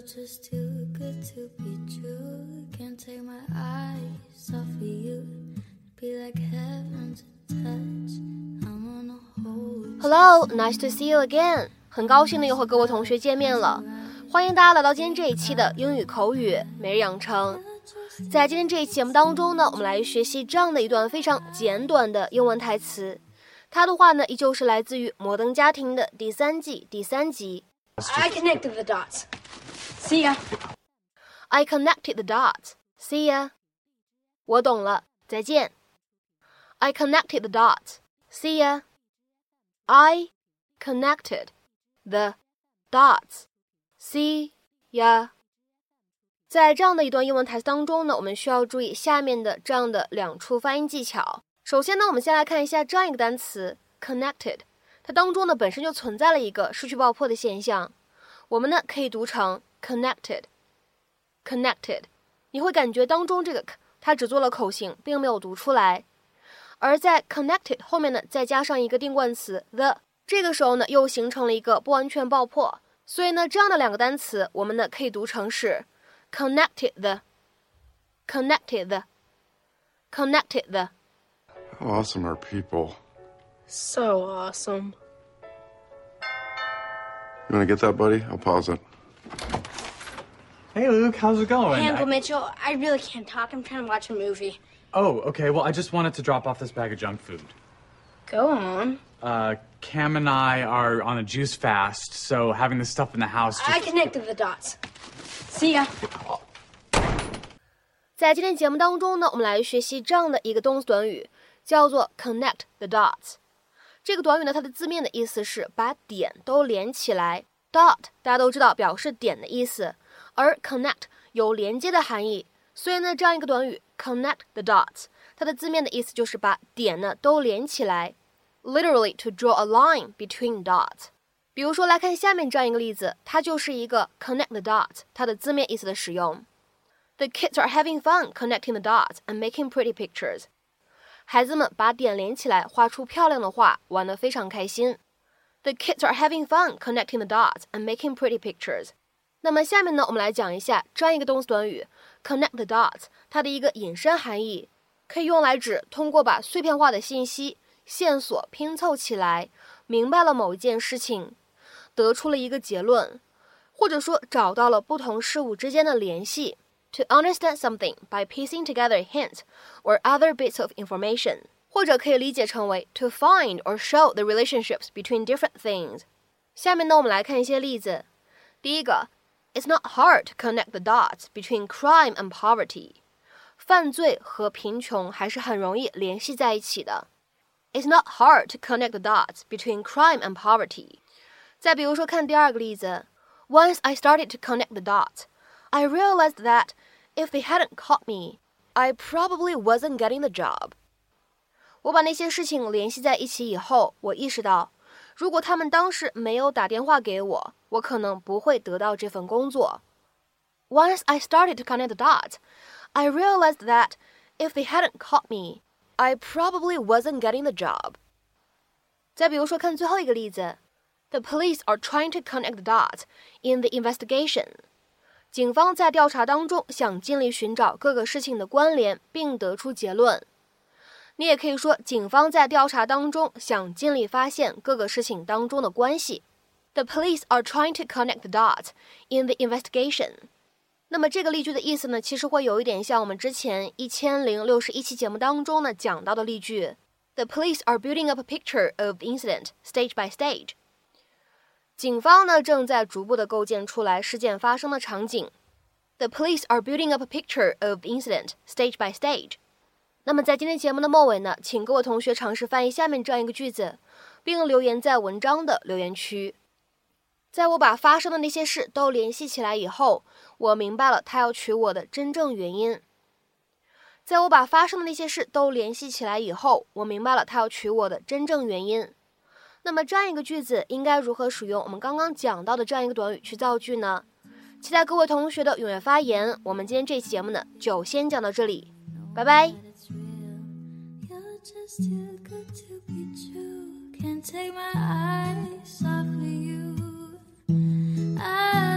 You're just too good to be true. Can't take my eyes off of you. Be like heaven to touch. I wanna hold. Hello, nice to see you again. 很高兴的又和各位同学见面了，欢迎大家来到今天这一期的英语口语每日养成。在今天这一期节目当中呢，我们来学习这样的一段非常简短的英文台词。它的话呢，依旧是来自于《摩登家庭》的第三季第三集。I connected the dots. See ya. I connected the dots. See ya. 我懂了，再见。I connected the dots. See ya. I connected the dots. See ya. 在这样的一段英文台词当中呢，我们需要注意下面的这样的两处发音技巧。首先呢，我们先来看一下这样一个单词 connected，它当中呢本身就存在了一个失去爆破的现象，我们呢可以读成 connected。connected，你会感觉当中这个 k 它只做了口型，并没有读出来。而在 connected 后面呢，再加上一个定冠词 the，这个时候呢又形成了一个不完全爆破。所以呢，这样的两个单词，我们呢可以读成是 connected the，connected the，connected the。 How awesome are people? So awesome. You want to get that, buddy? I'll pause it. Hey, Luke, how's it going? Hey, Uncle I- Mitchell, I really can't talk. I'm trying to watch a movie. oh, okay. Well, I just wanted to drop off this bag of junk food. Go on. Uh, Cam and I are on a juice fast, so having this stuff in the house just. I connected the dots. See ya. 在今天节目当中呢，我们来学习这样的一个动词短语，叫做 connect the dots。这个短语呢，它的字面的意思是把点都连起来。dot 大家都知道表示点的意思， 而 connect 有连接的含义，所以呢，这样一个短语 connect the dots，它的字面的意思就是把点呢都连起来，literally to draw a line between dots。比如说来看下面这样一个例子，它就是一个 connect the dots 它的字面意思的使用。The kids are having fun connecting the dots and making pretty pictures. 孩子们把点连起来，画出漂亮的画，玩得非常开心。The kids are having fun connecting the dots and making pretty pictures. 那么下面呢，我们来讲一下这样一个动词短语 connect the dots，它的一个引申含义，可以用来指通过把碎片化的信息线索拼凑起来，明白了某一件事情，得出了一个结论，或者说找到了不同事物之间的联系。To understand something by piecing together hints or other bits of information，或者可以理解成为 to find or show the relationships between different things。下面呢，我们来看一些例子。第一个 ，It's not hard to connect the dots between crime and poverty。犯罪和贫穷还是很容易联系在一起的。It's not hard to connect the dots between crime and poverty。再比如说，看第二个例子，Once I started to connect the dots。I realized that if they hadn't caught me, I probably wasn't getting the job. 我把那些事情联系在一起以后，我意识到，如果他们当时没有打电话给我， 我可能不会得到这份工作。Once I started to connect the dots, I realized that if they hadn't caught me, I probably wasn't getting the job. 再比如说，看最后一个例子，The police are trying to connect the dots in the investigation. 警方在调查当中想尽力寻找各个事情的关联，并得出结论。你也可以说，警方在调查当中想尽力发现各个事情当中的关系。 The police are trying to connect the dots in the investigation。那么这个例句的意思呢，其实会有一点像我们之前一千零六十一期节目当中呢讲到的例句：The police are building up a picture of the incident stage by stage。警方呢正在逐步的构建出来事件发生的场景。The police are building up a picture of the incident stage by stage。那么在今天节目的末尾呢，请各位同学尝试翻译下面这样一个句子，并留言在文章的留言区。在我把发生的那些事都联系起来以后，我明白了他要娶我的真正原因。在我把发生的那些事都联系起来以后，我明白了他要娶我的真正原因。那么这样一个句子应该如何使用我们刚刚讲到的这样一个短语去造句呢？期待各位同学的踊跃发言。我们今天这期节目呢，就先讲到这里，拜拜。Can't take my eyes off of you. I